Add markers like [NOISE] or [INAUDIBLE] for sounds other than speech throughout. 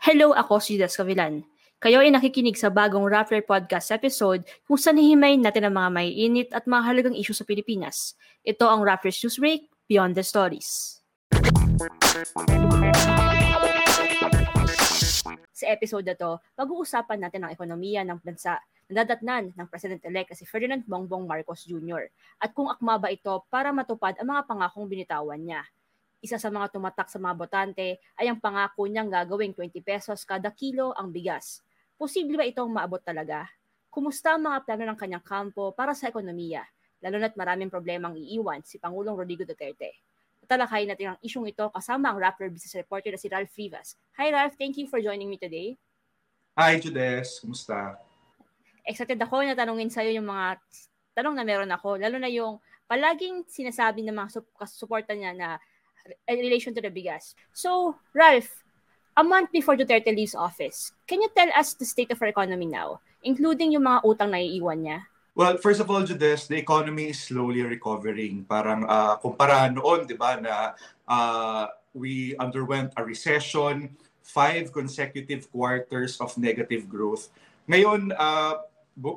Hello, ako si Des Cavillan. Kayo ay nakikinig sa bagong Rappler Podcast episode kung saan hihimayin natin ang mga maiinit at mahalagang isyu sa Pilipinas. Ito ang Rappler's Newsbreak, Beyond the Stories. Sa episode na to, pag-uusapan natin ang ekonomiya ng bansa na dadatnan ng President-elect si Ferdinand Bongbong Marcos Jr. at kung akma ba ito para matupad ang mga pangakong binitawan niya isa sa mga tumatak sa mga botante ay ang pangako niyang gagawing 20 pesos kada kilo ang bigas. Posible ba itong maabot talaga? Kumusta ang mga plano ng kanyang kampo para sa ekonomiya, lalo na't maraming problemang iiwan si Pangulong Rodrigo Duterte? Tatalakayin natin ang isyong ito kasama ang rapper business reporter na si Ralph Rivas. Hi Ralph, thank you for joining me today. Hi Judes, kumusta? Excited ako na tanungin sa'yo yung mga tanong na meron ako, lalo na yung palaging sinasabi ng mga suporta niya na in relation to the bigas. So, Ralph, a month before Duterte leaves office, can you tell us the state of our economy now, including yung mga utang na iiwan niya? Well, first of all, Judes, the economy is slowly recovering. Parang uh, kumpara noon, di ba, na uh, we underwent a recession, five consecutive quarters of negative growth. Ngayon, uh,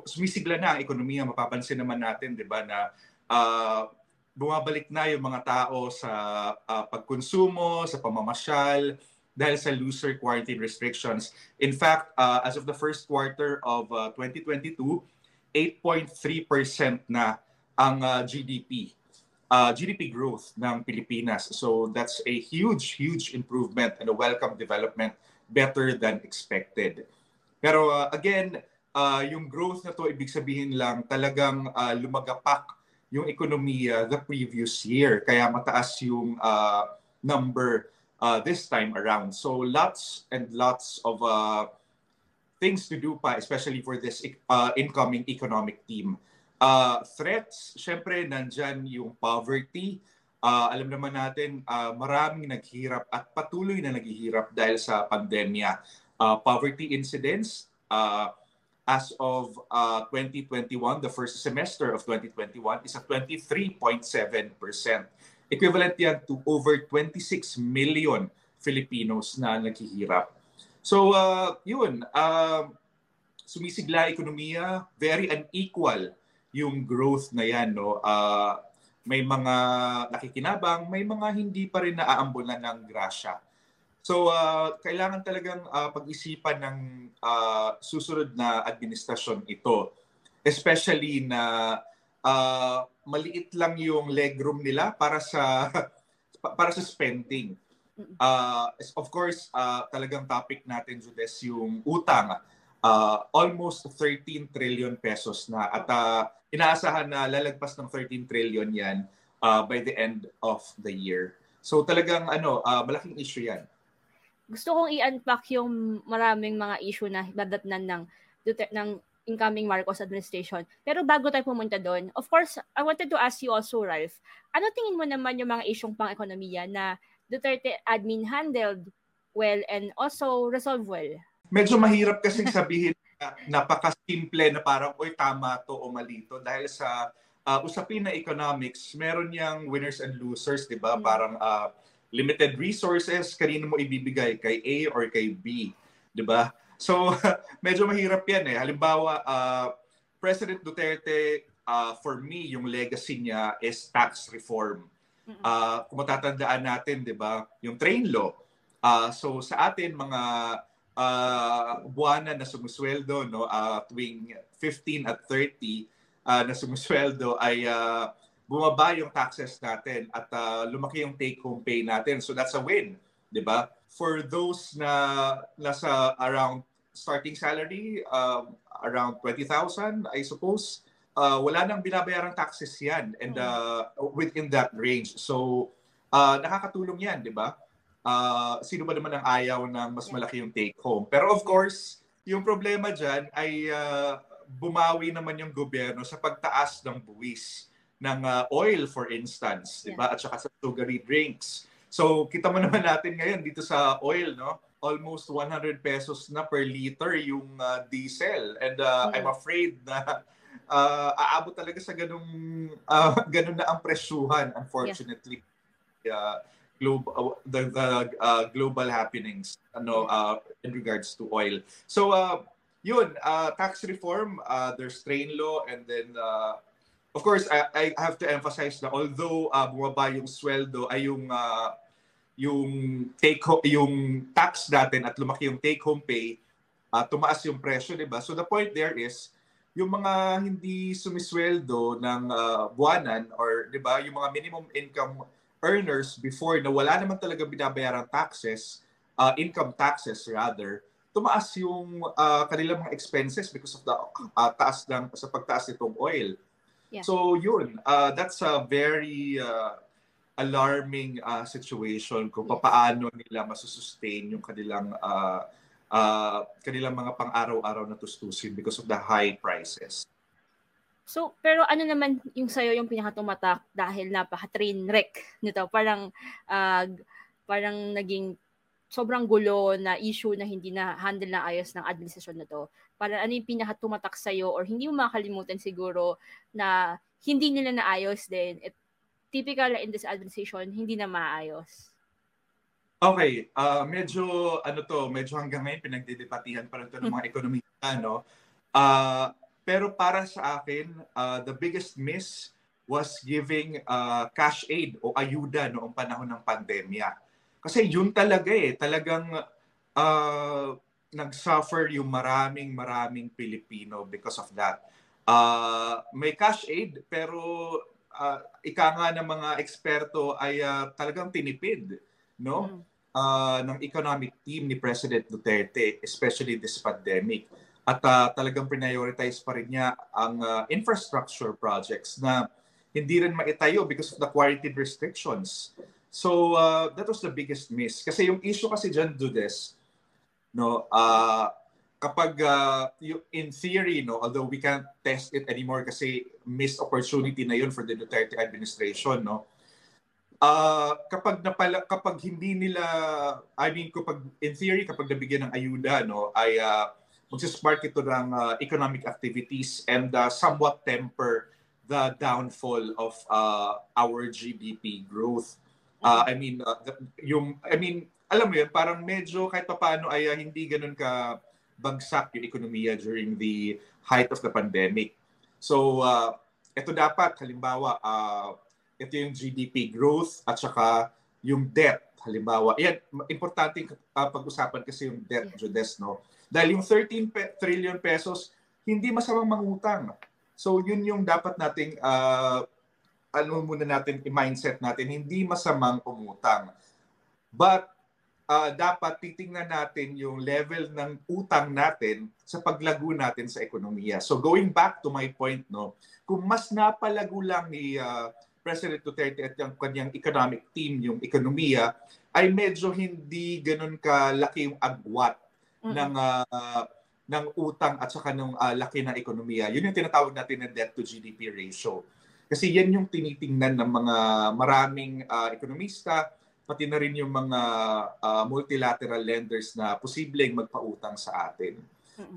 sumisigla na ang ekonomiya. Mapapansin naman natin, di ba, na uh, bumabalik na yung mga tao sa uh, pagkonsumo, sa pamamasyal, dahil sa looser quarantine restrictions. In fact, uh, as of the first quarter of uh, 2022, 8.3% na ang uh, GDP. Uh, GDP growth ng Pilipinas. So that's a huge, huge improvement and a welcome development, better than expected. Pero uh, again, uh, yung growth na to, ibig sabihin lang talagang uh, lumagapak yung ekonomiya the previous year. Kaya mataas yung uh, number uh, this time around. So lots and lots of uh, things to do pa, especially for this uh, incoming economic team. Uh, threats, syempre nandyan yung poverty. Uh, alam naman natin, uh, maraming naghirap at patuloy na naghihirap dahil sa pandemya. Uh, poverty incidents, uh, as of uh, 2021, the first semester of 2021 is at 23.7%. Equivalent yan to over 26 million Filipinos na naghihirap. So, uh, yun, uh, sumisigla ekonomiya, very unequal yung growth na yan. No? Uh, may mga nakikinabang, may mga hindi pa rin naaambulan ng grasya. So, uh, kailangan talagang uh, pag-isipan ng uh, susunod na administrasyon ito. Especially na uh, maliit lang yung legroom nila para sa [LAUGHS] para sa spending. Uh, of course, uh, talagang topic natin, Judes, yung utang. Uh, almost 13 trillion pesos na at uh, inaasahan na lalagpas ng 13 trillion yan uh, by the end of the year. So talagang ano, uh, malaking issue yan gusto kong i-unpack yung maraming mga issue na dadatnan ng ng incoming Marcos administration. Pero bago tayo pumunta doon, of course, I wanted to ask you also, Ralph, ano tingin mo naman yung mga isyong pang-ekonomiya na Duterte admin handled well and also resolved well? Medyo mahirap kasing sabihin [LAUGHS] na napaka-simple na parang, oy, tama to o mali to. Dahil sa uh, usapin na economics, meron yang winners and losers, di ba? Mm-hmm. Parang uh, limited resources, kanino mo ibibigay? Kay A or kay B? Di ba? So, [LAUGHS] medyo mahirap yan eh. Halimbawa, uh, President Duterte, uh, for me, yung legacy niya is tax reform. Uh, kung matatandaan natin, di ba, yung train law. Uh, so, sa atin, mga uh, buwanan na sumusweldo, no, uh, tuwing 15 at 30 uh, na sumusweldo ay uh, bumaba yung taxes natin at uh, lumaki yung take-home pay natin. So that's a win, di ba? For those na nasa around starting salary, uh, around 20,000, I suppose, uh, wala nang binabayarang taxes yan and uh, within that range. So uh, nakakatulong yan, di ba? Uh, sino ba naman ang ayaw ng mas malaki yung take-home? Pero of course, yung problema dyan ay uh, bumawi naman yung gobyerno sa pagtaas ng buwis ng uh, oil for instance, yeah. 'di ba? At saka sa sugary drinks. So, kita mo naman natin ngayon dito sa oil, no? Almost 100 pesos na per liter yung uh, diesel. And uh, mm-hmm. I'm afraid na uh, aabot talaga sa ganung uh, ganun na ang presyuhan unfortunately. Yeah. Uh, global uh, the, the uh, global happenings ano uh, in regards to oil. So uh, yun, uh, tax reform, uh, there's train law and then uh, of course I, I have to emphasize na although uh, bumaba yung sweldo ay yung uh, yung take home, yung tax natin at lumaki yung take home pay, uh, tumaas yung presyo, 'di ba? So the point there is yung mga hindi sumisweldo ng uh, buwanan or 'di ba, yung mga minimum income earners before na wala naman talaga binabayarang taxes, uh, income taxes rather, tumaas yung uh, kanilang mga expenses because of the uh, taas ng sa pagtaas nitong oil. Yeah. So yun, uh, that's a very uh, alarming uh, situation kung paano nila masusustain yung kanilang uh, uh, kanilang mga pang-araw-araw na tustusin because of the high prices. So, pero ano naman yung sa'yo yung pinakatumatak dahil napaka-train wreck nito? Parang, uh, parang naging sobrang gulo na issue na hindi na handle na ayos ng administrasyon na to. Parang ano yung pinakatumatak sa'yo or hindi mo makalimutan siguro na hindi nila naayos din. It, typical in this administration, hindi na maayos. Okay, uh, medyo ano to, medyo hanggang ngayon pinagdidebatihan pa rin to ng mga [LAUGHS] ekonomista, no? Uh, pero para sa akin, uh, the biggest miss was giving uh, cash aid o ayuda noong panahon ng pandemya. Kasi yun talaga eh, talagang uh, nag-suffer yung maraming maraming Pilipino because of that. Uh, may cash aid pero uh, ika nga ng mga eksperto ay uh, talagang tinipid, no? Mm uh, ng economic team ni President Duterte, especially this pandemic. At uh, talagang prioritize pa rin niya ang uh, infrastructure projects na hindi rin maitayo because of the quarantine restrictions. So uh, that was the biggest miss. Kasi yung issue kasi dyan, Dudes, no, uh, kapag uh, in theory, no, although we can't test it anymore kasi missed opportunity na yun for the Duterte administration, no, uh, kapag napala kapag hindi nila I mean kapag in theory kapag nabigyan ng ayuda no ay uh, magsi-spark ito ng uh, economic activities and uh, somewhat temper the downfall of uh, our GDP growth. Uh, I mean uh, yung I mean alam mo yun parang medyo kahit paano ay uh, hindi ganoon ka bagsak yung ekonomiya during the height of the pandemic. So uh, ito dapat halimbawa uh, ito yung GDP growth at saka yung debt. Halimbawa, yan, importante uh, pag-usapan kasi yung debt. Judes, no? Dahil yung 13 pe- trillion pesos, hindi masamang mangutang. So, yun yung dapat nating, uh, ano muna natin, i-mindset natin, hindi masamang umutang. But, uh, dapat titingnan natin yung level ng utang natin sa paglago natin sa ekonomiya. So, going back to my point, no, kung mas napalago lang ni uh, President Duterte at yung kanyang economic team, yung ekonomiya, ay medyo hindi ganun kalaki yung agwat mm-hmm. ng uh, ng utang at saka ng uh, laki ng ekonomiya. Yun yung tinatawag natin na debt to GDP ratio. Kasi yan yung tinitingnan ng mga maraming uh, ekonomista, pati na rin yung mga uh, multilateral lenders na posibleng magpautang sa atin.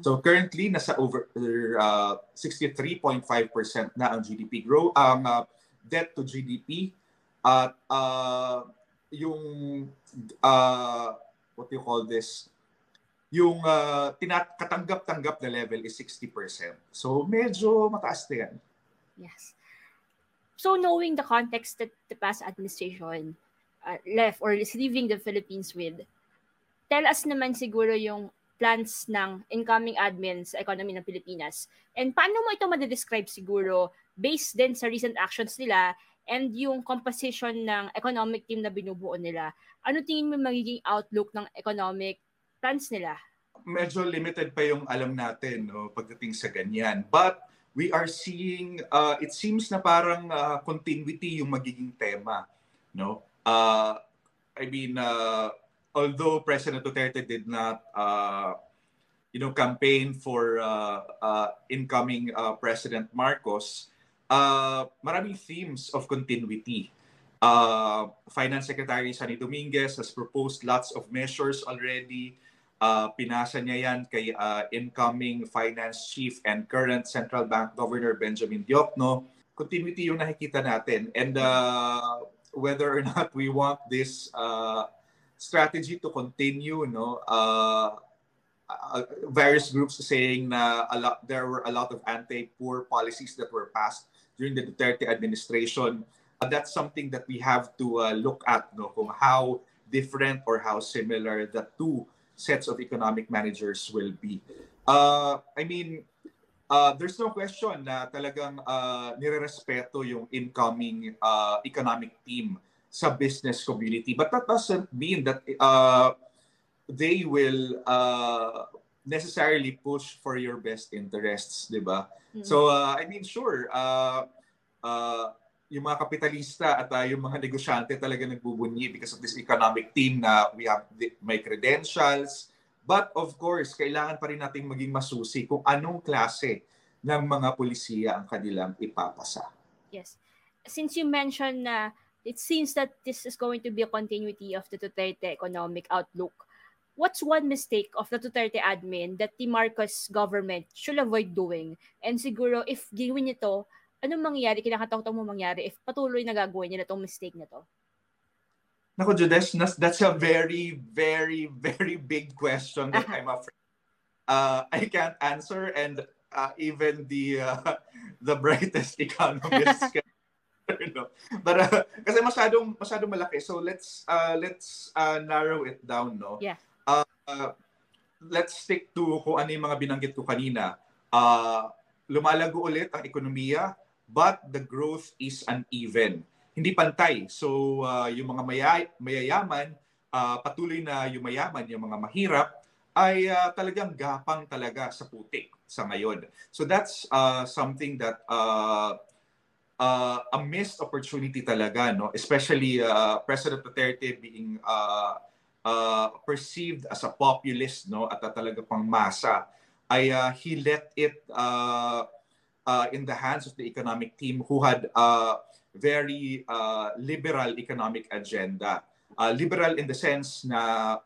So currently nasa over uh, 63.5% na ang GDP growth ang uh, debt to GDP at uh, yung uh, what do you call this yung uh, tinat katanggap-tanggap na level is 60%. So medyo mataas din. Yes. So knowing the context that the past administration uh, left or is leaving the Philippines with, tell us naman siguro yung plans ng incoming admin sa economy ng Pilipinas. And paano mo ito ma-describe siguro based din sa recent actions nila and yung composition ng economic team na binubuo nila, ano tingin mo magiging outlook ng economic plans nila? Medyo limited pa yung alam natin no, pagdating sa ganyan. But we are seeing, uh, it seems na parang uh, continuity yung magiging tema. No? Uh, I mean, uh, although President Duterte did not uh, you know, campaign for uh, uh, incoming uh, President Marcos, uh, maraming themes of continuity. Uh, Finance Secretary Sunny Dominguez has proposed lots of measures already. Uh, pinasa niya yan kay uh, incoming Finance Chief and current Central Bank Governor Benjamin Diokno. Continuity yung nakikita natin. And uh, whether or not we want this uh, strategy to continue, no? Uh, uh, various groups saying na a lot, there were a lot of anti-poor policies that were passed during the Duterte administration. Uh, that's something that we have to uh, look at, no? Kung how different or how similar the two sets of economic managers will be. Uh, I mean, uh, there's no question na talagang uh, nire-respeto yung incoming uh, economic team sa business community. But that doesn't mean that uh, they will uh, necessarily push for your best interests, di ba? Mm-hmm. So, uh, I mean, sure, uh, uh, yung mga kapitalista at uh, yung mga negosyante talaga nagbubunyi because of this economic team na we have the, may credentials. But of course, kailangan pa rin nating maging masusi kung anong klase ng mga polisiya ang kanilang ipapasa. Yes. Since you mentioned na it seems that this is going to be a continuity of the Duterte economic outlook, what's one mistake of the Duterte admin that the Marcos government should avoid doing? And siguro if gawin ito, anong mangyayari, kinakatakot mo mangyari if patuloy na gagawin niya na itong mistake na to? Nako, Judes, that's a very, very, very big question that I'm afraid uh, I can't answer and uh, even the uh, [LAUGHS] the brightest [LAUGHS] economists [LAUGHS] can know. But uh, kasi masyadong masyadong malaki. So let's uh, let's uh, narrow it down, no? Yeah. Uh, uh, let's stick to kung ano yung mga binanggit ko kanina. Uh, lumalago ulit ang ekonomiya but the growth is uneven. Hindi pantay. So uh, yung mga maya- mayayaman, uh, patuloy na yumayaman, yung mga mahirap, ay uh, talagang gapang talaga sa putik sa ngayon. So that's uh, something that uh, uh, a missed opportunity talaga, no? especially uh, President Duterte being uh, uh, perceived as a populist no? at a talaga pang masa, ay uh, he let it uh, uh, in the hands of the economic team who had a very uh, liberal economic agenda. Uh, liberal in the sense na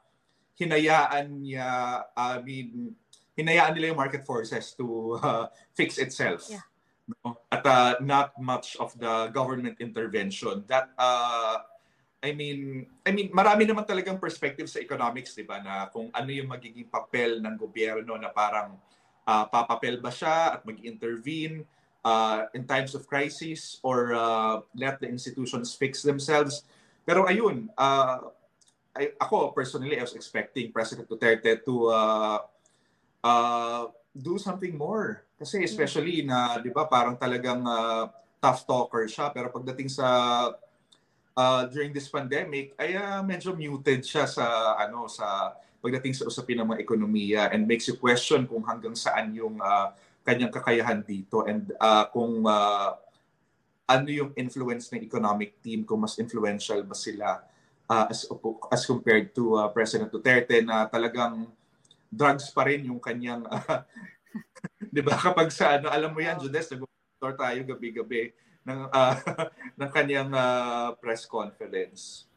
hinayaan niya, I mean, hinayaan nila yung market forces to uh, fix itself. Yeah. No? At uh, not much of the government intervention. That, uh, I mean, I mean, marami naman talagang perspective sa economics, di ba, na kung ano yung magiging papel ng gobyerno na parang uh, papapel ba siya at mag-intervene uh, in times of crisis or uh, let the institutions fix themselves. Pero ayun, uh, I, ako personally, I was expecting President Duterte to uh, uh, do something more. Kasi especially na, di ba, parang talagang uh, tough talker siya. Pero pagdating sa uh, during this pandemic, ay uh, medyo muted siya sa ano sa pagdating sa usapin ng mga ekonomiya and makes you question kung hanggang saan yung uh, kanyang kakayahan dito and uh, kung uh, ano yung influence ng economic team, kung mas influential ba sila uh, as, as compared to uh, President Duterte na talagang drugs pa rin yung kanyang, uh, [LAUGHS] di ba kapag sa ano, alam mo yan, Judes, nag-tour tayo gabi-gabi ng, uh, [LAUGHS] ng kanyang uh, press conference.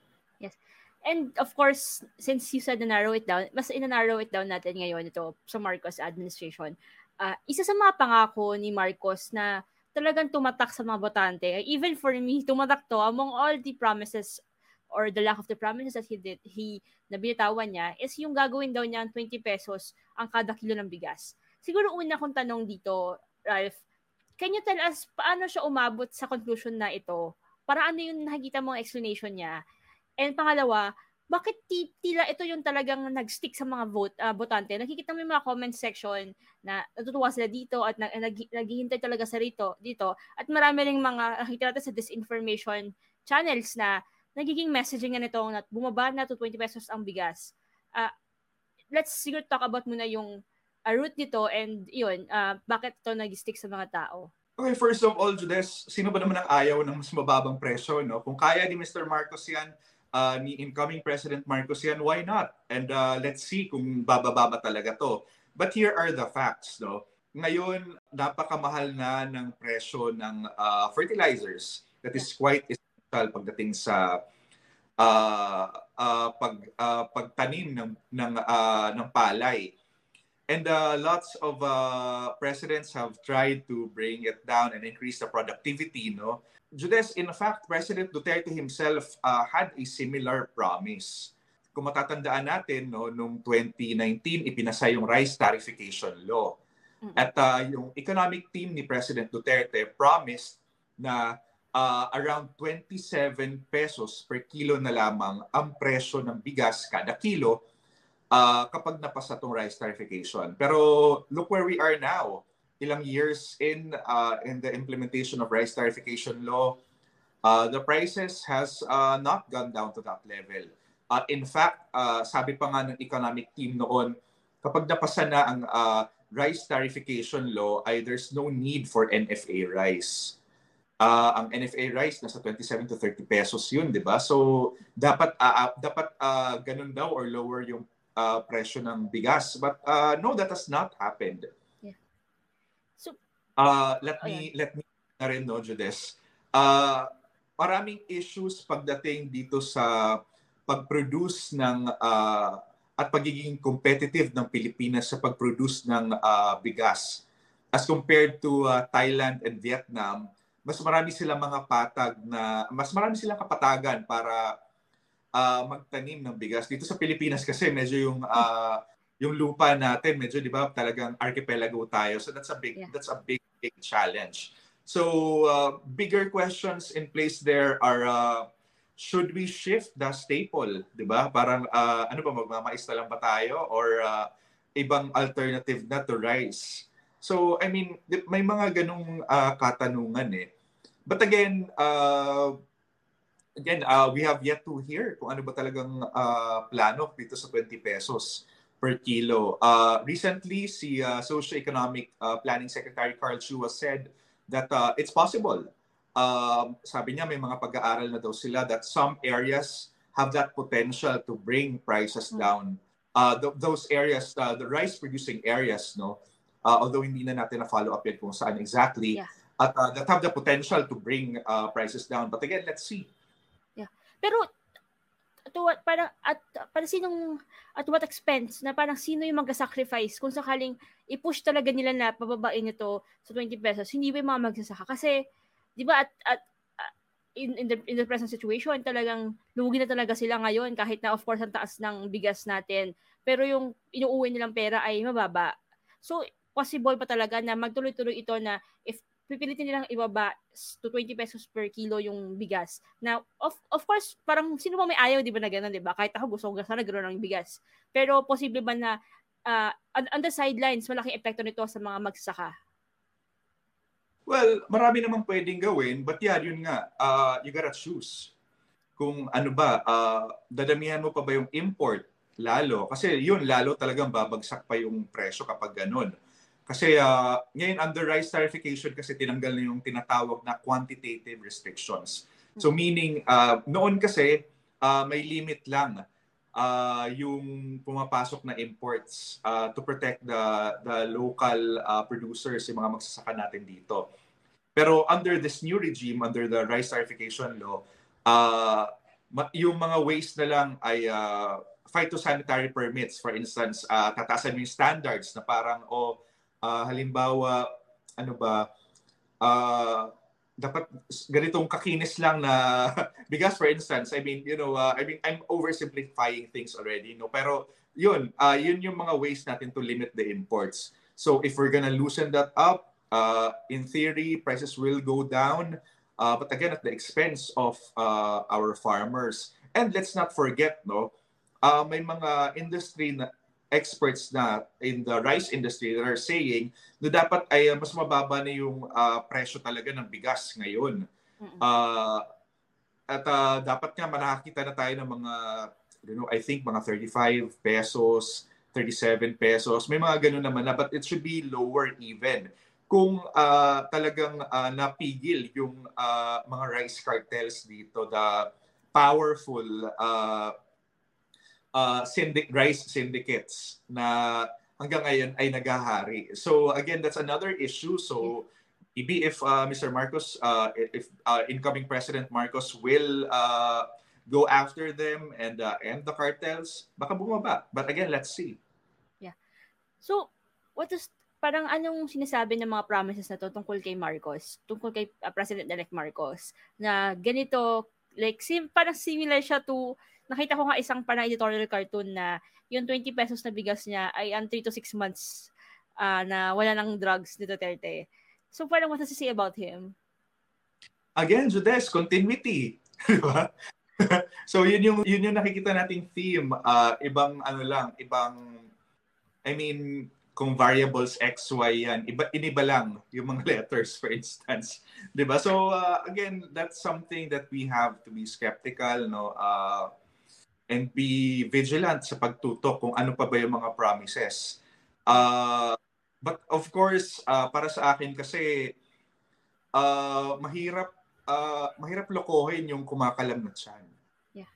And of course, since you said na narrow it down, mas ina-narrow it down natin ngayon ito sa Marcos administration. Uh, isa sa mga pangako ni Marcos na talagang tumatak sa mga botante, even for me, [LAUGHS] tumatak to among all the promises or the lack of the promises that he did, he nabinitawan niya, is yung gagawin daw niya 20 pesos ang kada kilo ng bigas. Siguro una kong tanong dito, Ralph, can you tell us paano siya umabot sa conclusion na ito? Para ano yung nakikita mong explanation niya? And pangalawa, bakit tila ito yung talagang nag-stick sa mga vote, uh, botante? Nakikita mo yung mga comment section na natutuwa sila dito at nag, nag, naghihintay talaga sa rito, dito. At marami ring mga nakikita natin sa disinformation channels na nagiging messaging na nito na bumaba na to 20 pesos ang bigas. Uh, let's siguro talk about muna yung uh, root nito and yun, uh, bakit ito nag-stick sa mga tao. Okay, first of all, Judes, sino ba naman ang ayaw ng mas mababang presyo? No? Kung kaya ni Mr. Marcos yan, uh, ni incoming President Marcos yan, why not? And uh, let's see kung bababa talaga to. But here are the facts. No? Ngayon, napakamahal na ng presyo ng uh, fertilizers. That is quite essential pagdating sa uh, uh, pag, uh, pagtanim ng, ng, uh, ng palay. And uh, lots of uh, presidents have tried to bring it down and increase the productivity, no? Judes, in fact, President Duterte himself uh, had a similar promise. Kung matatandaan natin, no, noong 2019, ipinasa yung rice tarification law. At uh, yung economic team ni President Duterte promised na uh, around 27 pesos per kilo na lamang ang presyo ng bigas kada kilo uh, kapag napasa tong rice tarification. Pero look where we are now. Ilang years in uh, in the implementation of rice tarification law, uh, the prices has uh, not gone down to that level. Uh, in fact, uh, sabi pa nga ng economic team noon, kapag napasa na ang uh, rice tarification law ay there's no need for NFA rice. Uh, ang NFA rice nasa 27 to 30 pesos yun, 'di ba? So dapat uh, uh, dapat uh, ganun daw or lower yung uh, presyo ng bigas. But uh, no, that has not happened. Uh, let me, let me na rin, no, Judes. Uh, maraming issues pagdating dito sa pag-produce ng uh, at pagiging competitive ng Pilipinas sa pag-produce ng uh, bigas. As compared to uh, Thailand and Vietnam, mas marami silang mga patag na mas marami silang kapatagan para uh, magtanim ng bigas. Dito sa Pilipinas kasi medyo yung uh, yung lupa natin medyo 'di ba talagang archipelago tayo. So that's a big yeah. that's a big big challenge. So uh, bigger questions in place there are uh, should we shift the staple, 'di ba? Parang uh, ano ba magmamais na lang ba tayo or uh, ibang alternative na to rice? So I mean, may mga ganung uh, katanungan eh. But again, uh, again, uh, we have yet to hear kung ano ba talagang uh, plano dito sa 20 pesos per kilo. Uh, recently, si uh, Socio-Economic uh, Planning Secretary Carl Chua said that uh, it's possible. Uh, sabi niya may mga pag-aaral na daw sila that some areas have that potential to bring prices mm. down. Uh, th- those areas, uh, the rice-producing areas, no, uh, although hindi na natin na-follow up yet kung saan exactly, yeah. at uh, that have the potential to bring uh, prices down. But again, let's see pero to what, parang at para sinong at what expense na parang sino yung mag-sacrifice kung sakaling i-push talaga nila na pababain ito sa 20 pesos hindi ba yung mga magsasaka? Kasi di ba at, at in, in, the, in the present situation talagang lugi na talaga sila ngayon kahit na of course ang taas ng bigas natin. Pero yung inuuwi nilang pera ay mababa. So possible pa talaga na magtuloy-tuloy ito na if pipilitin nilang ibaba to 20 pesos per kilo yung bigas. Now, of, of course, parang sino ba may ayaw, di ba na gano'n, di ba? Kahit ako gusto ko sana gano'n ng bigas. Pero posible ba na uh, on, on the sidelines, malaking epekto nito sa mga magsasaka? Well, marami namang pwedeng gawin, but yeah, yun nga, uh, you gotta choose. Kung ano ba, uh, dadamihan mo pa ba yung import lalo? Kasi yun, lalo talagang babagsak pa yung presyo kapag ganun. Kasi uh, ngayon under rice tarification kasi tinanggal na yung tinatawag na quantitative restrictions. So hmm. meaning uh, noon kasi uh, may limit lang uh, yung pumapasok na imports uh, to protect the the local uh, producers, yung mga magsasaka natin dito. Pero under this new regime, under the rice tarification law, uh, yung mga waste na lang ay uh, phytosanitary permits. For instance, uh, tatasan yung standards na parang, oh, uh, halimbawa, ano ba, uh, dapat ganitong kakinis lang na [LAUGHS] bigas for instance i mean you know uh, i mean i'm oversimplifying things already no? Pero yun uh, yun yung mga ways natin to limit the imports. So if we're gonna loosen that up uh, in theory prices will go down uh, but again at the expense of uh, our farmers. And let's not forget no uh, may mga industry na experts na in the rice industry that are saying na dapat ay mas mababa na yung uh, presyo talaga ng bigas ngayon. Uh, at uh, dapat nga manakakita na tayo ng mga you know, I think mga 35 pesos, 37 pesos. May mga ganun naman na but it should be lower even kung uh, talagang uh, napigil yung uh, mga rice cartels dito, the powerful uh, uh, syndic rice syndicates na hanggang ngayon ay nagahari. So again, that's another issue. So maybe if uh, Mr. Marcos, uh, if uh, incoming President Marcos will uh, go after them and uh, end the cartels, baka bumaba. But again, let's see. Yeah. So, what is parang anong sinasabi ng mga promises na to tungkol kay Marcos, tungkol kay uh, President-elect Marcos, na ganito, like, sim, parang similar siya to, nakita ko nga isang parang editorial cartoon na yung 20 pesos na bigas niya ay ang 3 to 6 months uh, na wala ng drugs ni Duterte. So parang what does he say about him? Again, Judes, continuity. [LAUGHS] Diba? [LAUGHS] so yun yung yun yung nakikita nating theme uh, ibang ano lang ibang I mean kung variables x y yan iba iniba lang yung mga [LAUGHS] letters for instance 'di ba so uh, again that's something that we have to be skeptical no uh, and be vigilant sa pagtutok kung ano pa ba yung mga promises. Uh, but of course uh, para sa akin kasi uh, mahirap uh, mahirap lokohin yung kumakalam na tiyan. Yeah.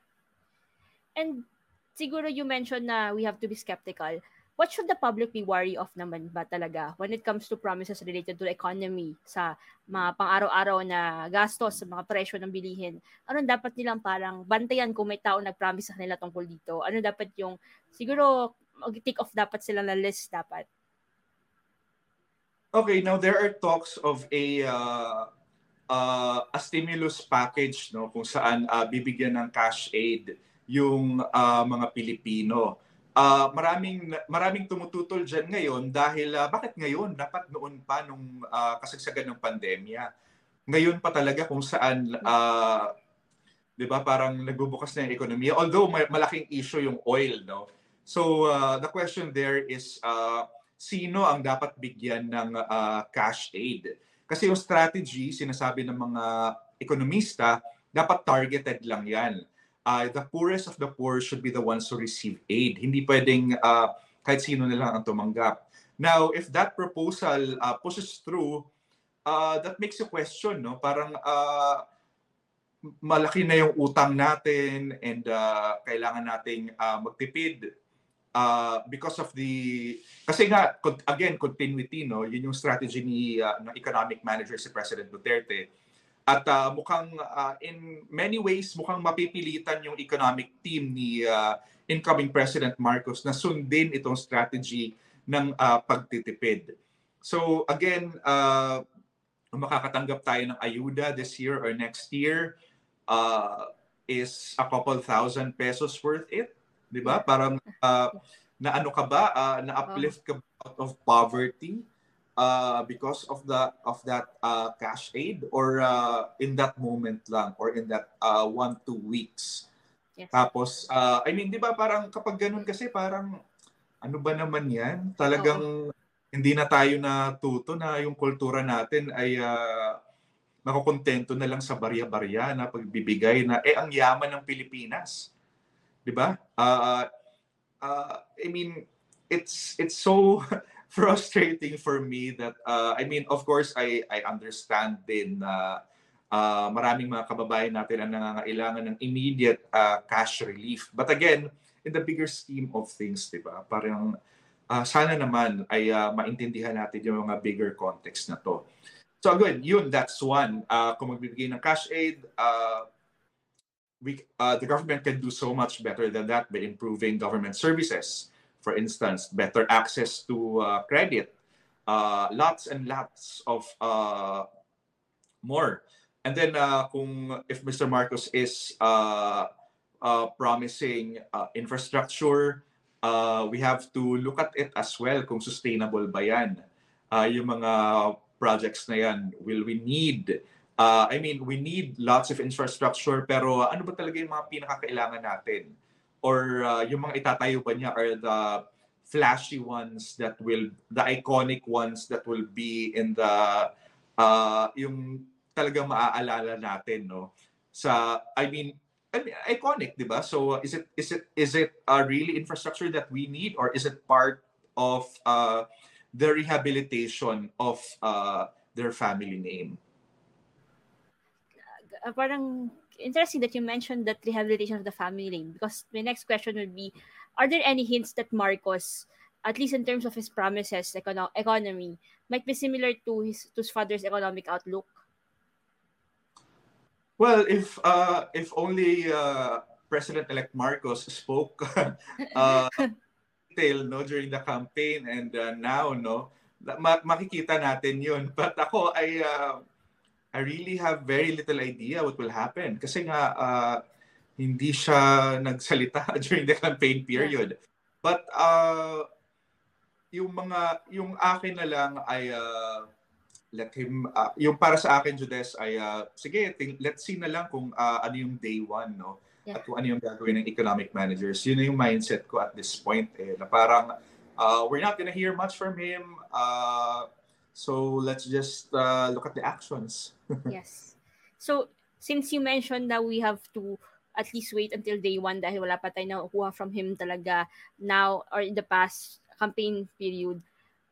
And siguro you mentioned na we have to be skeptical what should the public be wary of naman ba talaga when it comes to promises related to the economy sa mga pang-araw-araw na gastos sa mga presyo ng bilihin? Ano dapat nilang parang bantayan kung may tao nag-promise sa kanila tungkol dito? Ano dapat yung, siguro, mag-take off dapat sila na list dapat? Okay, now there are talks of a uh, uh, a stimulus package no kung saan uh, bibigyan ng cash aid yung uh, mga Pilipino uh, maraming maraming tumututol diyan ngayon dahil uh, bakit ngayon? Dapat noon pa nung uh, kasagsagan ng pandemya. Ngayon pa talaga kung saan uh, 'di ba parang nagbubukas na yung ekonomiya although may, malaking issue yung oil no? So uh, the question there is uh, sino ang dapat bigyan ng uh, cash aid? Kasi yung strategy sinasabi ng mga ekonomista dapat targeted lang yan uh, the poorest of the poor should be the ones who receive aid. Hindi pwedeng uh, kahit sino na lang ang tumanggap. Now, if that proposal uh, pushes through, uh, that makes you question, no? Parang uh, malaki na yung utang natin and uh, kailangan nating uh, magtipid uh, because of the kasi nga again continuity no yun yung strategy ni uh, ng economic manager si President Duterte at uh, mukhang uh, in many ways mukhang mapipilitan yung economic team ni uh, incoming President Marcos na sundin itong strategy ng uh, pagtitipid. So again, uh, makakatanggap tayo ng ayuda this year or next year uh, is a couple thousand pesos worth it. Di ba? Parang uh, na ano ka ba? Uh, na uplift ka out of poverty? Uh, because of the of that uh, cash aid or uh, in that moment lang or in that uh, one two weeks yes. tapos uh, I mean di ba parang kapag ganun kasi parang ano ba naman yan talagang Oo. hindi na tayo natuto na yung kultura natin ay uh, makukontento na lang sa barya-barya na pagbibigay na eh ang yaman ng Pilipinas di ba uh, uh, I mean it's it's so [LAUGHS] [LAUGHS] frustrating for me that uh, I mean of course I I understand din na uh, maraming mga kababayan natin ang nangangailangan ng immediate uh, cash relief. But again, in the bigger scheme of things, 'di ba? Parang uh, sana naman ay uh, maintindihan natin yung mga bigger context na to. So again, yun that's one. Uh, kung magbibigay ng cash aid, uh, we uh, the government can do so much better than that by improving government services for instance, better access to uh, credit, uh, lots and lots of uh, more. And then uh, kung if Mr. Marcos is uh, uh, promising uh, infrastructure, uh, we have to look at it as well kung sustainable ba yan. Uh, yung mga projects na yan, will we need uh, I mean, we need lots of infrastructure pero ano ba talaga yung mga pinakakailangan natin? Or uh, yung mga itatayo ba niya are the flashy ones that will the iconic ones that will be in the uh, yung talagang maaalala natin no sa I mean I mean, iconic, di ba? So is it is it is it a really infrastructure that we need or is it part of uh, the rehabilitation of uh, their family name? Uh, parang interesting that you mentioned that rehabilitation of the family name because my next question would be are there any hints that Marcos at least in terms of his promises econo- economy might be similar to his to his father's economic outlook? Well if uh if only uh president-elect Marcos spoke [LAUGHS] uh detail no during the campaign and uh, now no ma- makikita natin yun. But ako I uh, I really have very little idea what will happen kasi nga uh, hindi siya [LAUGHS] nagsalita [LAUGHS] during the campaign period but uh, yung mga yung akin na lang ay uh, let him uh, yung para sa akin Judes ay uh, sige think, let's see na lang kung uh, ano yung day one no yeah. at kung ano yung gagawin ng economic managers. Yun na yung mindset ko at this point eh, na parang uh, we're not gonna hear much from him. Uh, so let's just uh, look at the actions. [LAUGHS] yes. So since you mentioned that we have to at least wait until day one dahil wala pa tayo nakukuha from him talaga now or in the past campaign period.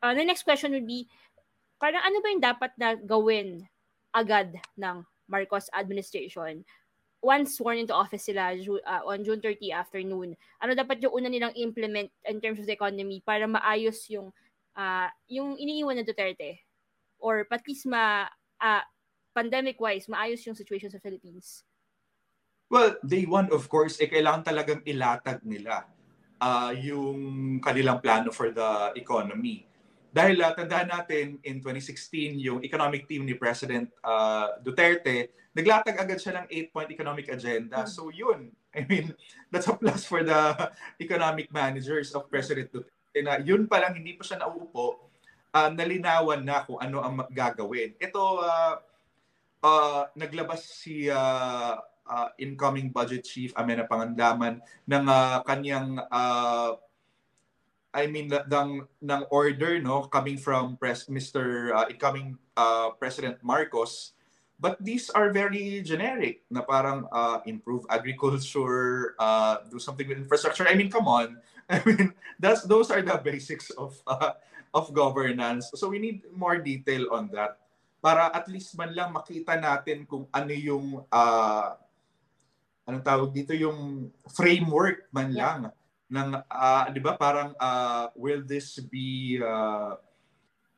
Uh, the next question would be, parang ano ba yung dapat na gawin agad ng Marcos administration once sworn into office sila uh, on June 30 afternoon, ano dapat yung una nilang implement in terms of the economy para maayos yung uh, yung iniiwan ng Duterte? Or at least ma, uh, pandemic-wise, maayos yung situation sa Philippines? Well, day one, of course, eh, kailangan talagang ilatag nila uh, yung kanilang plano for the economy. Dahil uh, tandaan natin, in 2016, yung economic team ni President uh, Duterte, naglatag agad siya ng 8-point economic agenda. Hmm. So yun, I mean, that's a plus for the economic managers of President Duterte na yun pa lang, hindi pa siya nauupo, uh, nalinawan na kung ano ang gagawin. Ito, uh, uh, naglabas si uh, uh, incoming budget chief Amena Pangandaman ng uh, kanyang uh, I mean ng ng order no coming from pres Mr. Uh, incoming uh, President Marcos But these are very generic na parang uh, improve agriculture, uh, do something with infrastructure. I mean, come on. [LAUGHS] I mean, that's those are the basics of uh, of governance. So we need more detail on that para at least man lang makita natin kung ano yung uh, anong tawag dito yung framework man yeah. lang ng uh, 'di ba parang uh, will this be uh,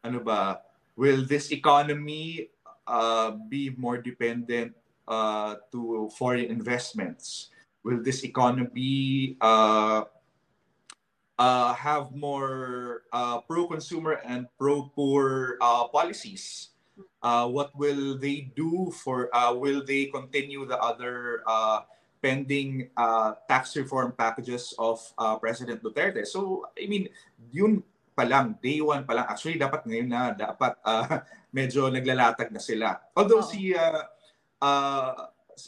ano ba will this economy uh, be more dependent uh, to foreign investments? Will this economy uh, uh, have more uh, pro-consumer and pro-poor uh, policies? Uh, what will they do for? Uh, will they continue the other uh, pending uh, tax reform packages of uh, President Duterte? So, I mean, yun pa lang, day one pa lang. Actually, dapat ngayon na, dapat uh, [LAUGHS] medyo naglalatag na sila. Although oh. si uh,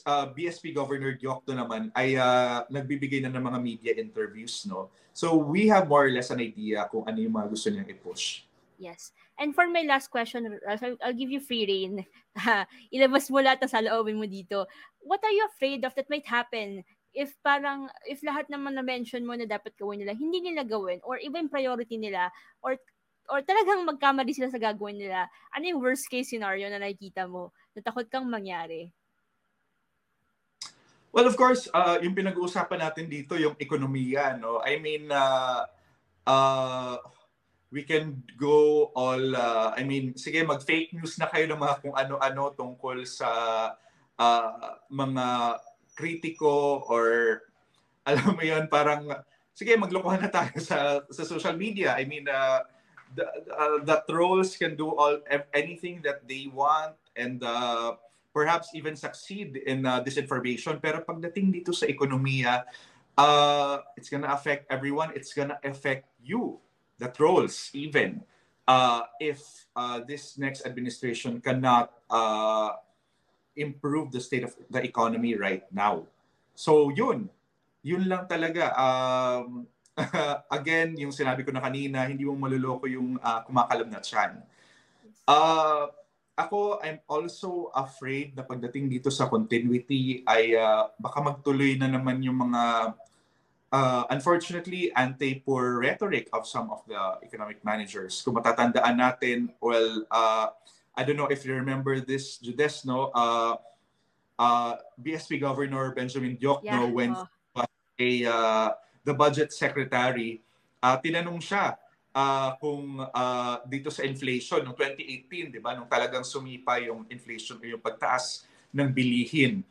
uh, BSP Governor Diokto naman ay uh, nagbibigay na ng mga media interviews, no? So we have more or less an idea kung ano yung mga gusto niyang i-push. Yes. And for my last question, I'll, I'll give you free reign. [LAUGHS] Ilabas mo lahat sa loobin mo dito. What are you afraid of that might happen if parang if lahat naman na mention mo na dapat gawin nila hindi nila gawin or iba yung priority nila or or talagang magkamali sila sa gagawin nila, ano yung worst case scenario na nakikita mo na takot kang mangyari? Well, of course, uh, yung pinag-uusapan natin dito, yung ekonomiya, no? I mean, uh, uh, we can go all, uh, I mean, sige, mag-fake news na kayo ng mga kung ano-ano tungkol sa uh, mga kritiko or [LAUGHS] alam mo yon parang, sige, maglokohan na tayo sa, sa social media. I mean, uh, the, uh, the trolls can do all anything that they want and uh, perhaps even succeed in uh, disinformation. Pero pagdating dito sa ekonomiya, uh, it's gonna affect everyone. It's gonna affect you, the trolls, even. Uh, if uh, this next administration cannot uh, improve the state of the economy right now. So yun, yun lang talaga. Um, [LAUGHS] again, yung sinabi ko na kanina, hindi mo maluloko yung uh, kumakalam na tiyan. Uh, ako, I'm also afraid na pagdating dito sa continuity ay uh, baka magtuloy na naman yung mga uh, unfortunately anti-poor rhetoric of some of the economic managers. Kung matatandaan natin, well, uh, I don't know if you remember this, Judes, no? Uh, uh, BSP Governor Benjamin Diokno yeah, when oh. a uh, the budget secretary, uh, tinanong siya uh, kung uh, dito sa inflation noong 2018, 'di ba, nung talagang sumipa yung inflation o yung pagtaas ng bilihin,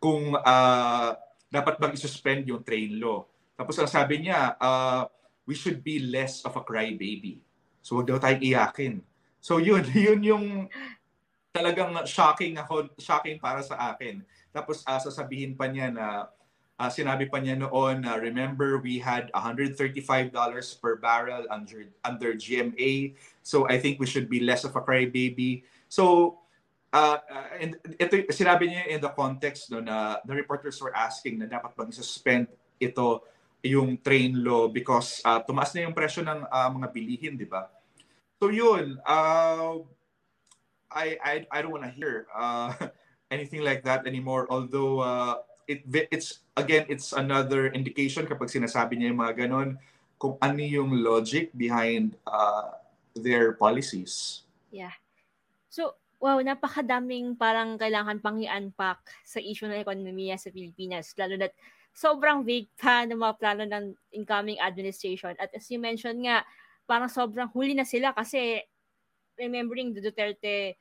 kung uh, dapat bang i-suspend yung train law. Tapos ang sabi niya, uh, we should be less of a crybaby. So wag daw tayong iyakin. So yun, [LAUGHS] yun yung talagang shocking ako, shocking para sa akin. Tapos uh, sasabihin pa niya na uh, sinabi pa niya noon na uh, remember we had $135 per barrel under under GMA. So I think we should be less of a crybaby. So uh, and ito sinabi niya in the context no na the reporters were asking na dapat bang suspend ito yung train law because uh, tumaas na yung presyo ng uh, mga bilihin, di ba? So yun, uh, I, I I don't want to hear uh, [LAUGHS] anything like that anymore. Although uh, it it's again it's another indication kapag sinasabi niya yung mga ganon kung ano yung logic behind uh, their policies. Yeah. So wow, napakadaming parang kailangan pang i-unpack sa issue ng ekonomiya sa Pilipinas lalo na sobrang vague pa [LAUGHS] ng mga plano ng incoming administration. At as you mentioned nga, parang sobrang huli na sila kasi remembering the Duterte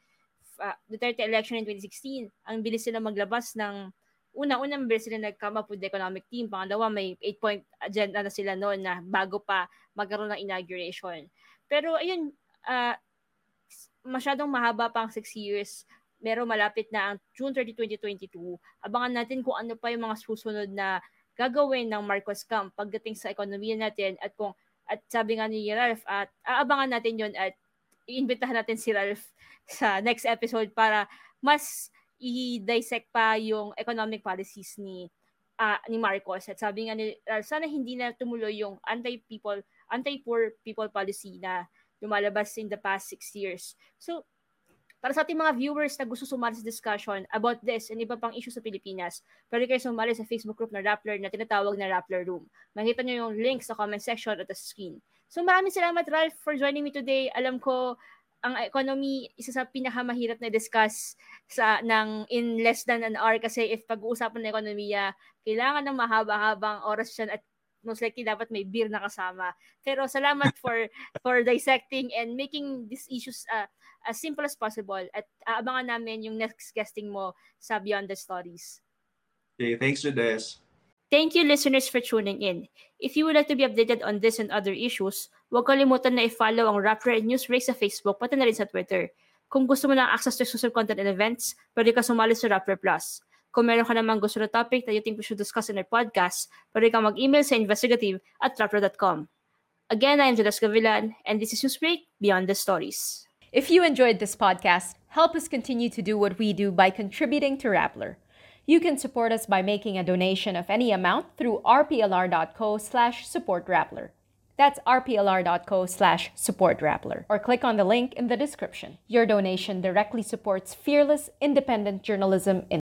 uh, Duterte election in 2016, ang bilis sila maglabas ng una-una mabilis sila nag-come up with the economic team. Pangalawa, may 8-point agenda na sila noon na bago pa magkaroon ng inauguration. Pero ayun, uh, masyadong mahaba pang 6 years pero malapit na ang June 30, 2022. Abangan natin kung ano pa yung mga susunod na gagawin ng Marcos Camp pagdating sa ekonomiya natin at kung at sabi nga ni Ralph at aabangan natin yon at iimbitahan natin si Ralph sa next episode para mas i-dissect pa yung economic policies ni uh, ni Marcos at sabi nga ni Ralph sana hindi na tumuloy yung anti-people anti-poor people policy na lumalabas in the past six years. So, para sa ating mga viewers na gusto sumali sa discussion about this and iba pang issue sa Pilipinas, pwede kayo sumali sa Facebook group na Rappler na tinatawag na Rappler Room. Makita nyo yung link sa comment section at the screen. So maraming salamat Ralph for joining me today. Alam ko ang economy isa sa pinakamahirap na discuss sa ng in less than an hour kasi if pag-uusapan ng ekonomiya, kailangan ng mahaba-habang oras yan at most likely dapat may beer na kasama. Pero salamat [LAUGHS] for for dissecting and making these issues uh, as simple as possible at aabangan namin yung next guesting mo sa Beyond the Stories. Okay, thanks Judes. Thank you listeners for tuning in. If you would like to be updated on this and other issues, huwag kalimutan na i-follow ang Rapper News Break sa Facebook pati na rin sa Twitter. Kung gusto mo ng access to exclusive content and events, pwede ka sumali sa Rapper Plus. Kung meron ka namang gusto na topic that you think we should discuss in our podcast, pwede kang mag-email sa investigative at rapper.com. Again, I am Judas Gavilan, and this is Newsbreak Beyond the Stories. If you enjoyed this podcast, help us continue to do what we do by contributing to Rappler. You can support us by making a donation of any amount through rplr.co slash supportrappler. That's rplr.co slash supportrappler. Or click on the link in the description. Your donation directly supports fearless, independent journalism in